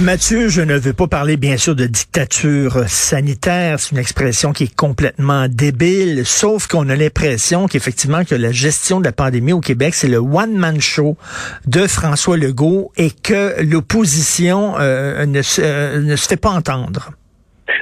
Mathieu, je ne veux pas parler bien sûr de dictature sanitaire, c'est une expression qui est complètement débile, sauf qu'on a l'impression qu'effectivement que la gestion de la pandémie au Québec, c'est le one-man show de François Legault et que l'opposition euh, ne, euh, ne se fait pas entendre.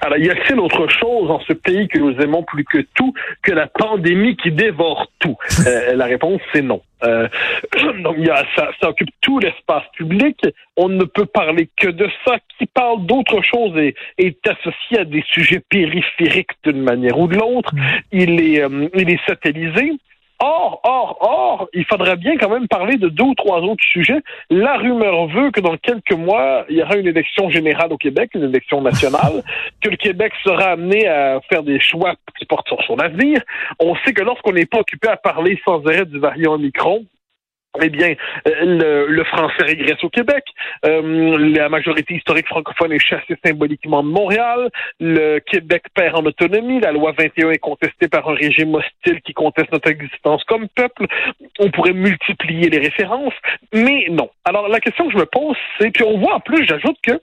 Alors, y a-t-il autre chose dans ce pays que nous aimons plus que tout que la pandémie qui dévore tout? Euh, la réponse, c'est non. Euh, donc, y a, ça, ça occupe tout l'espace public. On ne peut parler que de ça. Qui parle d'autre chose et est associé à des sujets périphériques d'une manière ou de l'autre. Il est, euh, il est satellisé. Or, or, or, il faudrait bien quand même parler de deux ou trois autres sujets. La rumeur veut que dans quelques mois, il y aura une élection générale au Québec, une élection nationale, que le Québec sera amené à faire des choix qui portent sur son avenir. On sait que lorsqu'on n'est pas occupé à parler sans arrêt du variant Omicron, eh bien, le, le, français régresse au Québec. Euh, la majorité historique francophone est chassée symboliquement de Montréal. Le Québec perd en autonomie. La loi 21 est contestée par un régime hostile qui conteste notre existence comme peuple. On pourrait multiplier les références, mais non. Alors, la question que je me pose, c'est, puis on voit en plus, j'ajoute que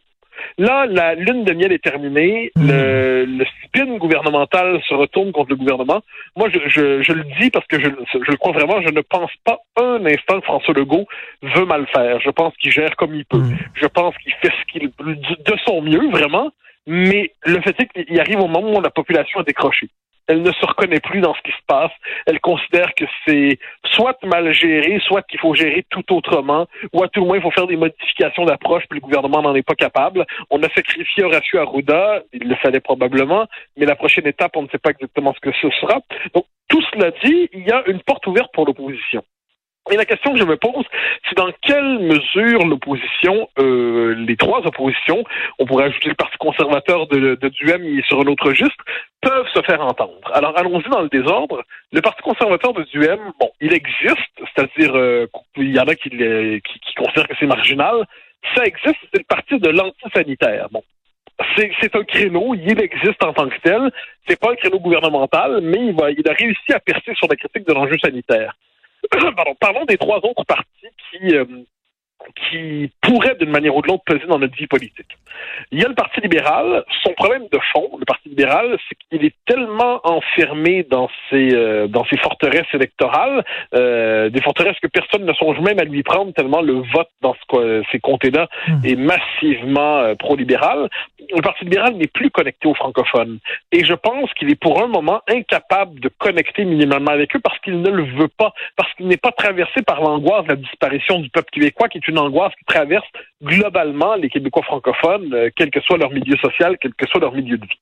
Là, la lune de miel est terminée. Hmm. Le, le spin gouvernemental se retourne contre le gouvernement. Moi, je, je, je le dis parce que je, je le crois vraiment. Je ne pense pas un instant que François Legault veut mal faire. Je pense qu'il gère comme il peut. Mm. Je pense qu'il fait ce qu'il de son mieux, vraiment. Mais le fait est qu'il arrive au moment où la population a décroché elle ne se reconnaît plus dans ce qui se passe. Elle considère que c'est soit mal géré, soit qu'il faut gérer tout autrement, ou à tout le moins il faut faire des modifications d'approche, puis le gouvernement n'en est pas capable. On a sacrifié Horacio Arruda, il le fallait probablement, mais la prochaine étape, on ne sait pas exactement ce que ce sera. Donc, tout cela dit, il y a une porte ouverte pour l'opposition. Et la question que je me pose, c'est dans quelle mesure l'opposition, euh, les trois oppositions, on pourrait ajouter le Parti conservateur de, de Duhem et sur un autre registre, peuvent se faire entendre. Alors allons-y dans le désordre. Le Parti conservateur de Duhem, bon, il existe, c'est-à-dire euh, il y en a qui, qui, qui considèrent que c'est marginal. Ça existe, c'est le parti de l'antisanitaire. Bon, c'est un créneau, il existe en tant que tel. C'est pas un créneau gouvernemental, mais il, va, il a réussi à percer sur la critique de l'enjeu sanitaire. Parlons des trois autres partis qui, euh, qui pourraient d'une manière ou de l'autre peser dans notre vie politique. Il y a le Parti libéral. Son problème de fond, le Parti libéral, c'est qu'il est tellement enfermé dans ses euh, dans ses forteresses électorales, euh, des forteresses que personne ne songe même à lui prendre tellement le vote dans ce, ces comtés-là Hmm. est massivement euh, pro-libéral. Le Parti libéral n'est plus connecté aux francophones. Et je pense qu'il est pour un moment incapable de connecter minimalement avec eux parce qu'il ne le veut pas, parce qu'il n'est pas traversé par l'angoisse de la disparition du peuple québécois, qui est une angoisse qui traverse globalement les Québécois francophones, euh, quel que soit leur milieu social, quel que soit leur milieu de vie.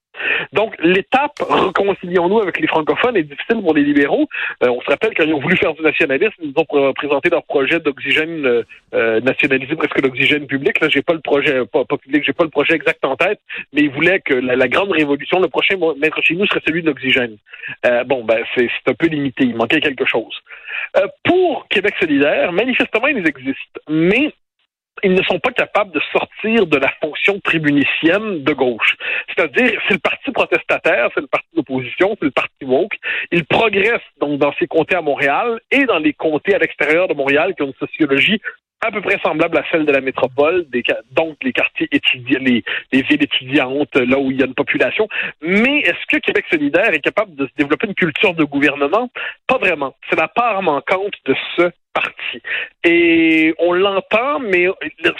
Donc, l'étape réconcilions-nous avec les francophones est difficile pour les libéraux. Euh, on se rappelle quand ils ont voulu faire du nationalisme, ils ont pr- présenté leur projet d'oxygène euh, euh, nationalisé, presque l'oxygène public. Là, j'ai pas le projet, pas, pas public, pas le projet exact en tête, mais ils voulaient que la, grande révolution, le prochain maître chez nous serait celui de l'oxygène. Bon, ben c'est un peu limité, il manquait quelque chose. Euh, pour Québec solidaire, manifestement, ils existent, mais ils ne sont pas capables de sortir de la fonction tribunicienne de gauche. C'est-à-dire, c'est le parti protestataire, c'est le parti d'opposition, c'est le parti woke. Il progresse donc dans ses comtés à Montréal et dans les comtés à l'extérieur de Montréal qui ont une sociologie à peu près semblable à celle de la métropole, donc les quartiers étudiants, les, les villes étudiantes, là où il y a une population. Mais est-ce que Québec solidaire est capable de se développer une culture de gouvernement? Pas vraiment. C'est la part manquante de ce parti. Et on l'entend, mais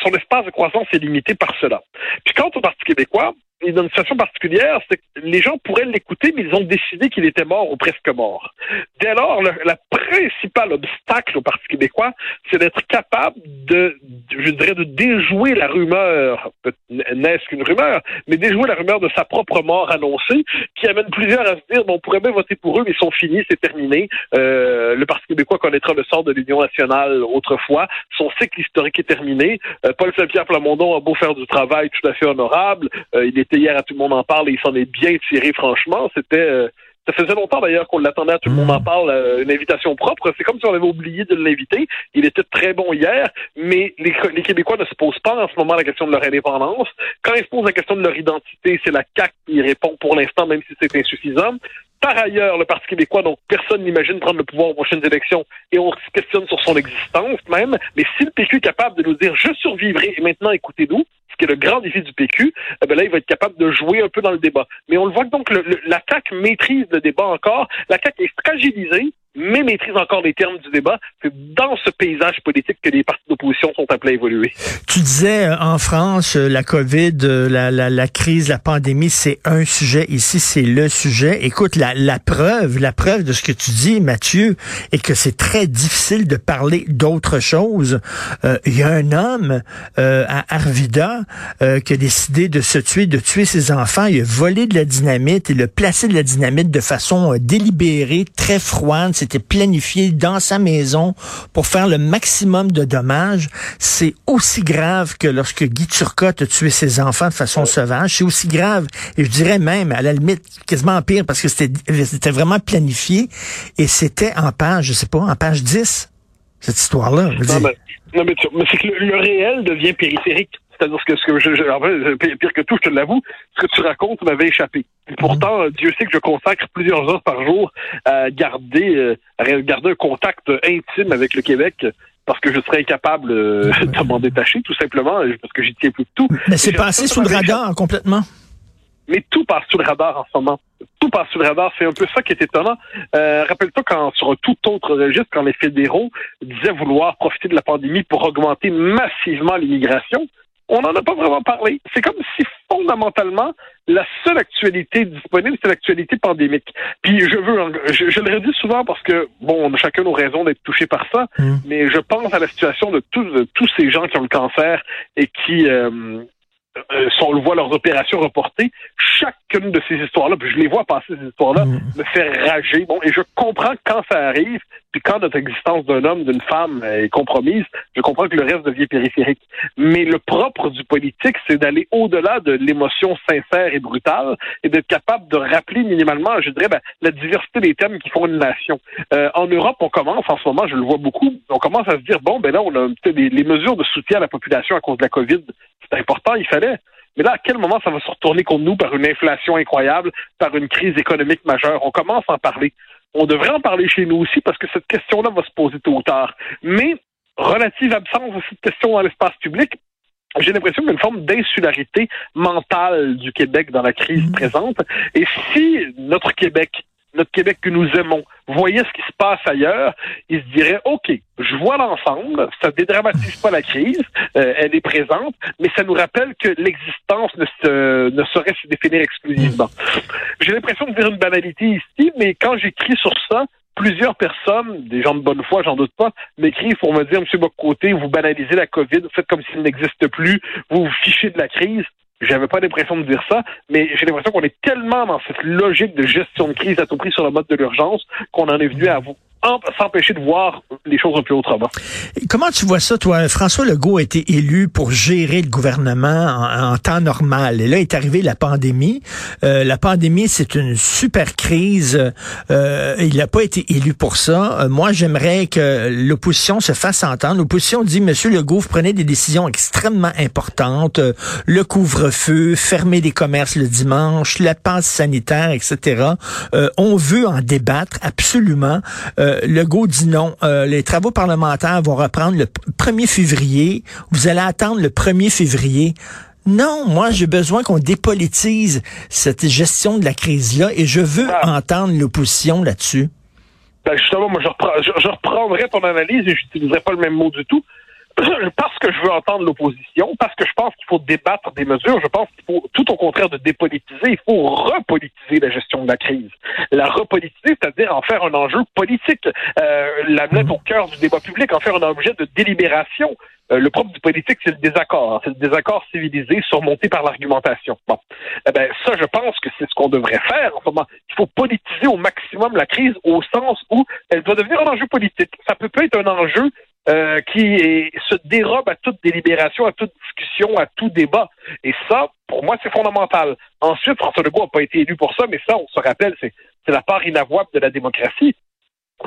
son espace de croissance est limité par cela. Puis quant au Parti québécois, est dans une situation particulière, c'est que les gens pourraient l'écouter, mais ils ont décidé qu'il était mort ou presque mort. Dès lors, le, la principal obstacle au Parti québécois, c'est d'être capable de, je dirais, de déjouer la rumeur, n'est-ce qu'une rumeur, mais déjouer la rumeur de sa propre mort annoncée, qui amène plusieurs à se dire, bon, on pourrait bien voter pour eux, mais ils sont finis, c'est terminé. Euh, le Parti québécois connaîtra le sort de l'Union nationale autrefois. Son cycle historique est terminé. Euh, Paul Saint-Pierre Plamondon a beau faire du travail tout à fait honorable. Euh, il était hier à Tout le monde en parle et il s'en est bien tiré, franchement. C'était... euh, Ça faisait longtemps d'ailleurs qu'on l'attendait, tout le monde en Mm. parle, euh, une invitation propre. C'est comme si on avait oublié de l'inviter. Il était très bon hier, mais les, les Québécois ne se posent pas en ce moment la question de leur indépendance. Quand ils se posent la question de leur identité, c'est la CAQ qui répond pour l'instant, même si c'est insuffisant. Par ailleurs, le Parti québécois, donc personne n'imagine prendre le pouvoir aux prochaines élections et on se questionne sur son existence même. Mais si le PQ est capable de nous dire je survivrai et maintenant écoutez-nous, ce qui est le grand défi du PQ, eh ben là, il va être capable de jouer un peu dans le débat. Mais on le voit que donc le, le, la CAQ maîtrise le débat encore. La CAQ est fragilisée, mais maîtrise encore les termes du débat. C'est dans ce paysage politique que les partis d'opposition sont appelés à évoluer. Tu disais euh, en France, euh, la COVID, euh, la, la, la crise, la pandémie, c'est un sujet. Ici, c'est le sujet. Écoute, la, la preuve, la preuve de ce que tu dis, Mathieu, est que c'est très difficile de parler d'autre chose. Il y a un homme euh, à Arvida euh, qui a décidé de se tuer, de tuer ses enfants. Il a volé de la dynamite, il a placé de la dynamite de façon délibérée, très froide. C'était planifié dans sa maison pour faire le maximum de dommages. C'est aussi grave que lorsque Guy Turcotte a tué ses enfants de façon sauvage. C'est aussi grave, et je dirais même, à la limite, quasiment pire, parce que c'était vraiment planifié, et c'était en page, je sais pas, en page 10, cette histoire-là. Non, mais, non, mais, tu- mais c'est que le, le réel devient périphérique. C'est-à-dire que ce que je, je- en fait, pire que tout, je te l'avoue, ce que tu racontes m'avait échappé. Et pourtant, euh, Dieu sait que je consacre plusieurs heures par jour à garder, euh, à garder un contact intime avec le Québec parce que je serais incapable euh, de m'en détacher, tout simplement, parce que j'y tiens plus que tout. Mais c'est passé sous le radar complètement. mais tout passe sous le radar en ce moment. Tout passe sous le radar. C'est un peu ça qui est étonnant. Euh, Rappelle-toi quand, sur un tout autre registre, quand les fédéraux disaient vouloir profiter de la pandémie pour augmenter massivement l'immigration, on n'en a pas vraiment parlé. C'est comme si fondamentalement, la seule actualité disponible, c'est l'actualité pandémique. Puis je veux, je, je le redis souvent parce que, bon, on a chacun nos raisons d'être touchés par ça, Mm. mais je pense à la situation de tous, de tous ces gens qui ont le cancer et qui, euh, euh, si on le voit leurs opérations reportées, chacune de ces histoires-là, puis je les vois passer ces histoires-là, Mm. me fait rager. Bon, et je comprends quand ça arrive, puis quand notre existence d'un homme, d'une femme est compromise, je comprends que le reste devient périphérique. Mais le propre du politique, c'est d'aller au-delà de l'émotion sincère et brutale et d'être capable de rappeler minimalement, je dirais, ben, la diversité des thèmes qui font une nation. Euh, en Europe, on commence en ce moment, je le vois beaucoup, on commence à se dire, bon, ben là, on a peut-être des les mesures de soutien à la population à cause de la COVID. C'est important, il fallait. Mais là, à quel moment ça va se retourner contre nous par une inflation incroyable, par une crise économique majeure? On commence à en parler. On devrait en parler chez nous aussi parce que cette question-là va se poser tôt ou tard. Mais, relative absence de cette question dans l'espace public, j'ai l'impression qu'il y a une forme d'insularité mentale du Québec dans la crise présente. Et si notre Québec, notre Québec que nous aimons, voyait ce qui se passe ailleurs, il se dirait, OK, je vois l'ensemble, ça dédramatise pas la crise, euh, elle est présente, mais ça nous rappelle que l'existence ne, se, ne saurait se définir exclusivement. J'ai l'impression de dire une banalité ici, mais quand j'écris sur ça, plusieurs personnes, des gens de bonne foi, j'en doute pas, m'écrivent pour me dire, Monsieur Bocoté, vous banalisez la COVID, vous faites comme s'il n'existe plus, vous vous fichez de la crise. J'avais pas l'impression de dire ça, mais j'ai l'impression qu'on est tellement dans cette logique de gestion de crise à tout prix sur le mode de l'urgence qu'on en est venu à vous s'empêcher de voir les choses un peu autrement. Comment tu vois ça, toi? François Legault a été élu pour gérer le gouvernement en, temps normal. Et là est arrivée la pandémie. Euh, la pandémie, c'est une super crise. Euh, il n'a pas été élu pour ça. Euh, moi, j'aimerais que l'opposition se fasse entendre. L'opposition dit, Monsieur Legault, vous prenez des décisions extrêmement importantes. Euh, le couvre-feu, fermer les commerces le dimanche, la passe sanitaire, etc. Euh, on veut en débattre absolument. Legault dit non. Euh, les travaux parlementaires vont reprendre le 1er février. Vous allez attendre le 1er février. Non, moi j'ai besoin qu'on dépolitise cette gestion de la crise-là et je veux Ah. entendre l'opposition là-dessus. Ben justement, moi je, reprends, je, je reprendrai ton analyse et je n'utiliserai pas le même mot du tout. Parce que je veux entendre l'opposition, parce que je pense qu'il faut débattre des mesures, je pense qu'il faut, tout au contraire de dépolitiser, il faut repolitiser la gestion de la crise. La repolitiser, c'est-à-dire en faire un enjeu politique, euh, la mettre au cœur du débat public, en faire un objet de délibération. Euh, le propre du politique, c'est le désaccord. C'est le désaccord civilisé surmonté par l'argumentation. Bon. Eh ben, ça, je pense que c'est ce qu'on devrait faire en ce moment. Il faut politiser au maximum la crise au sens où elle doit devenir un enjeu politique. Ça peut pas être un enjeu euh, qui se dérobe à toute délibération, à toute discussion, à tout débat. Et ça, pour moi, c'est fondamental. Ensuite, François Legault n'a pas été élu pour ça, mais ça, on se rappelle, c'est la part inavouable de la démocratie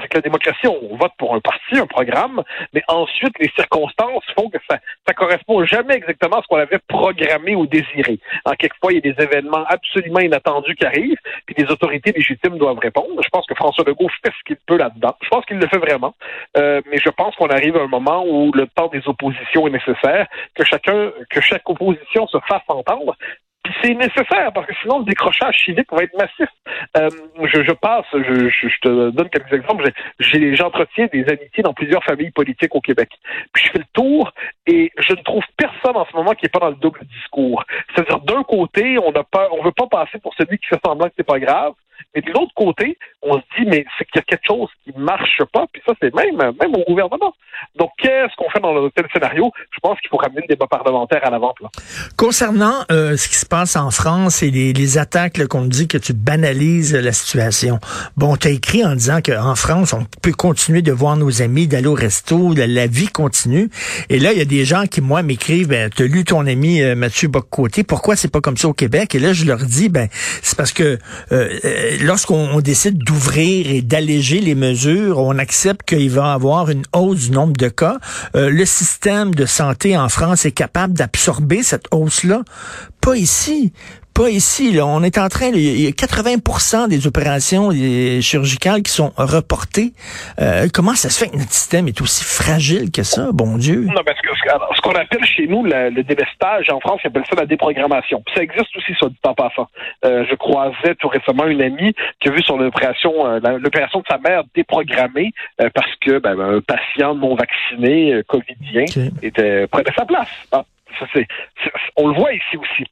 c'est que la démocratie, on vote pour un parti, un programme, mais ensuite, les circonstances font que ça ça correspond jamais exactement à ce qu'on avait programmé ou désiré. En quelquefois, il y a des événements absolument inattendus qui arrivent, puis les autorités légitimes doivent répondre. Je pense que François Legault fait ce qu'il peut là-dedans. Je pense qu'il le fait vraiment. Euh, mais je pense qu'on arrive à un moment où le temps des oppositions est nécessaire, que chacun, que chaque opposition se fasse entendre, c'est nécessaire parce que sinon le décrochage civique va être massif. Euh, je, passe, je, te donne quelques exemples. J'entretiens des amitiés dans plusieurs familles politiques au Québec. Puis je fais le tour et je ne trouve personne en ce moment qui est pas dans le double discours. C'est-à-dire d'un côté, on n'a pas, on veut pas passer pour celui qui fait semblant que c'est pas grave. Mais de l'autre côté, on se dit, mais c'est qu'il y a quelque chose qui marche pas, puis ça, c'est même, même au gouvernement. Donc, qu'est-ce qu'on fait dans un tel scénario? Je pense qu'il faut ramener le débat parlementaire à l'avant. Concernant euh, ce qui se passe en France et les, les attaques qu'on dit que tu banalises la situation. Bon, tu as écrit en disant qu'en France, on peut continuer de voir nos amis, d'aller au resto, la, vie continue. Et là, il y a des gens qui, moi, m'écrivent, ben, tu lu ton ami euh, Mathieu Boccoté, pourquoi c'est pas comme ça au Québec? Et là, je leur dis, ben, c'est parce que euh, lorsqu'on décide d'ouvrir et d'alléger les mesures, on accepte qu'il va y avoir une hausse du nombre de cas. Euh, le système de santé en France est capable d'absorber cette hausse-là? Pas ici pas ici. Là. On est en train, il y a 80 des opérations chirurgicales qui sont reportées. Euh, comment ça se fait que notre système est aussi fragile que ça, bon Dieu? Non, parce que ce qu'on appelle chez nous le, le délestage, en France, on appelle ça la déprogrammation. ça existe aussi, ça, du temps passant. Euh, je croisais tout récemment une amie qui a vu son opération, euh, l'opération de sa mère déprogrammée euh, parce que ben, un patient non vacciné, euh, covidien, était près de sa place. On le voit ici aussi.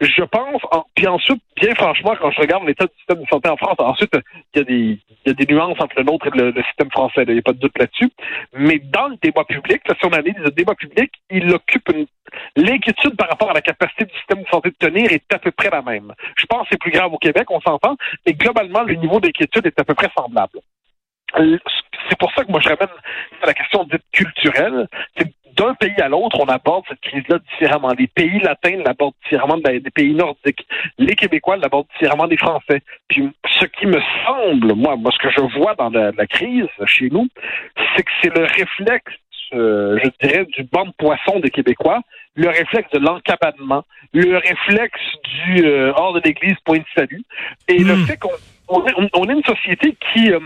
Je pense, puis ensuite, bien franchement, quand je regarde l'état du système de santé en France, ensuite, il y a des, nuances entre le nôtre et le, système français, il n'y a pas de doute là-dessus. Mais dans le débat public, si on analyse le débat public, il occupe une, l'inquiétude par rapport à la capacité du système de santé de tenir est à peu près la même. Je pense que c'est plus grave au Québec, on s'entend, mais globalement, le niveau d'inquiétude est à peu près semblable c'est pour ça que moi je ramène à la question dite culturelle. C'est d'un pays à l'autre, on aborde cette crise-là différemment. Les pays latins l'abordent différemment des pays nordiques. Les Québécois l'abordent différemment des Français. Puis ce qui me semble, moi, moi ce que je vois dans la, crise chez nous, c'est que c'est le réflexe, euh, je dirais, du banc de poisson des Québécois, le réflexe de l'encabanement, le réflexe du euh, hors de l'église point de salut, et le hmm. fait qu'on on est, une société qui, euh,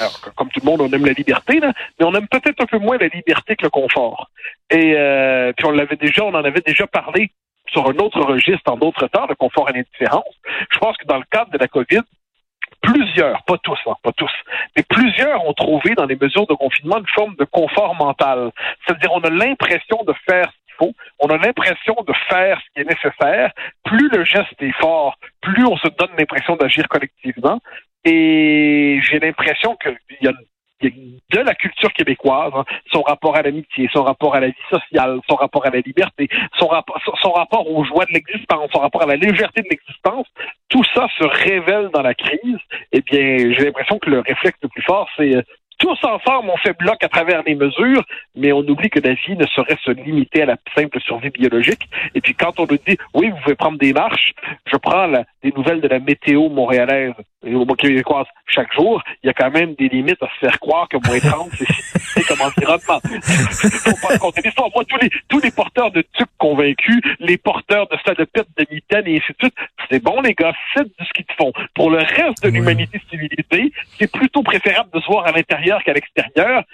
alors, comme tout le monde, on aime la liberté, là, mais on aime peut-être un peu moins la liberté que le confort. Et euh, puis on l'avait déjà, on en avait déjà parlé sur un autre registre en d'autres temps, le confort et l'indifférence. Je pense que dans le cadre de la COVID, plusieurs, pas tous, hein, pas tous, mais plusieurs ont trouvé dans les mesures de confinement une forme de confort mental. C'est-à-dire, on a l'impression de faire on a l'impression de faire ce qui est nécessaire. Plus le geste est fort, plus on se donne l'impression d'agir collectivement. Et j'ai l'impression qu'il y a de la culture québécoise, hein, son rapport à l'amitié, son rapport à la vie sociale, son rapport à la liberté, son, rapport, son rapport aux joies de l'existence, son rapport à la légèreté de l'existence, tout ça se révèle dans la crise. Eh bien, j'ai l'impression que le réflexe le plus fort, c'est euh, tous ensemble, on fait bloc à travers les mesures, mais on oublie que la vie ne saurait se limiter à la simple survie biologique. Et puis quand on nous dit, oui, vous pouvez prendre des marches, je prends des nouvelles de la météo montréalaise au québécoise chaque jour, il y a quand même des limites à se faire croire que moins 30, c'est comme environnement. Faut pas compter l'histoire. Moi, tous les, tous les porteurs de tucs convaincus, les porteurs de salopette, de mitaines et ainsi de suite, c'est bon, les gars, c'est ce qu'ils font. Pour le reste de l'humanité civilisée, c'est plutôt préférable de se voir à l'intérieur qu'à l'extérieur.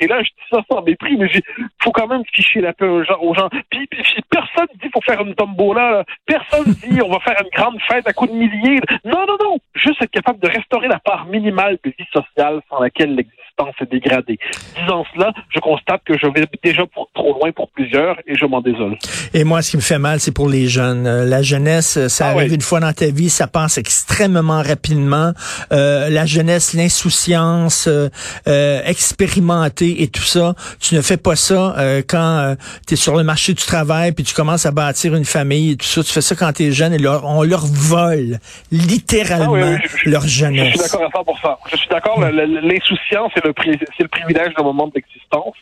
Et, là, je dis ça sans mépris, mais il faut quand même ficher la paix aux gens. Aux gens. Puis, puis, personne dit faut faire une tombola. Là. Personne dit on va faire une grande fête à coups de milliers. Non, non, non. Juste capable de restaurer la part minimale de vie sociale sans laquelle l'existence s'est dégradée. Disant cela, je constate que je vais déjà pour, trop loin pour plusieurs et je m'en désole. Et moi, ce qui me fait mal, c'est pour les jeunes. Euh, la jeunesse, ça ah arrive une fois dans ta vie, ça passe extrêmement rapidement. Euh, la jeunesse, l'insouciance, euh, euh expérimenter et tout ça, tu ne fais pas ça euh, quand tu es sur le marché du travail puis tu commences à bâtir une famille et tout ça. Tu fais ça quand tu es jeune et leur, on leur vole littéralement ah leur jeunesse. Je suis d'accord à 100%. Je suis d'accord, l'insouciance c'est le privilège d'un moment de l'existence.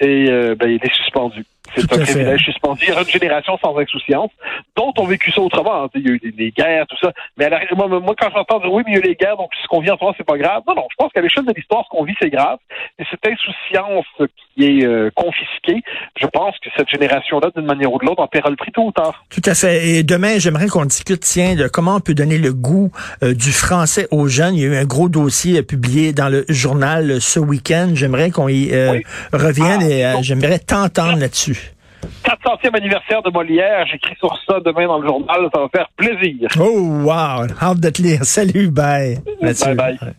et euh, ben, il est suspendu. C'est un à privilège suspendu. Il y aura une génération sans insouciance, dont on vécu ça autrement. hein. Il y a eu des, des guerres, tout ça. Mais à la- moi, moi, quand j'entends dire oui, mais il y a eu les guerres, donc ce qu'on vit en ce moment, c'est pas grave. Non, non, je pense qu'à l'échelle de l'histoire, ce qu'on vit, c'est grave. Et cette insouciance qui est euh, confisquée, je pense que cette génération-là, d'une manière ou de l'autre, en paiera le prix tôt ou tard. Tout à fait. Et demain, j'aimerais qu'on discute, tiens, de comment on peut donner le goût euh, du français aux jeunes. Il y a eu un gros dossier euh, publié dans le journal euh, ce week-end. J'aimerais qu'on y euh, Oui. revienne Ah, et j'aimerais t'entendre là-dessus. 400e anniversaire de Molière. J'écris sur ça demain dans le journal. Ça va faire plaisir. Oh, wow. Hâte de te lire. Salut. Bye. Mathieu. Bye bye.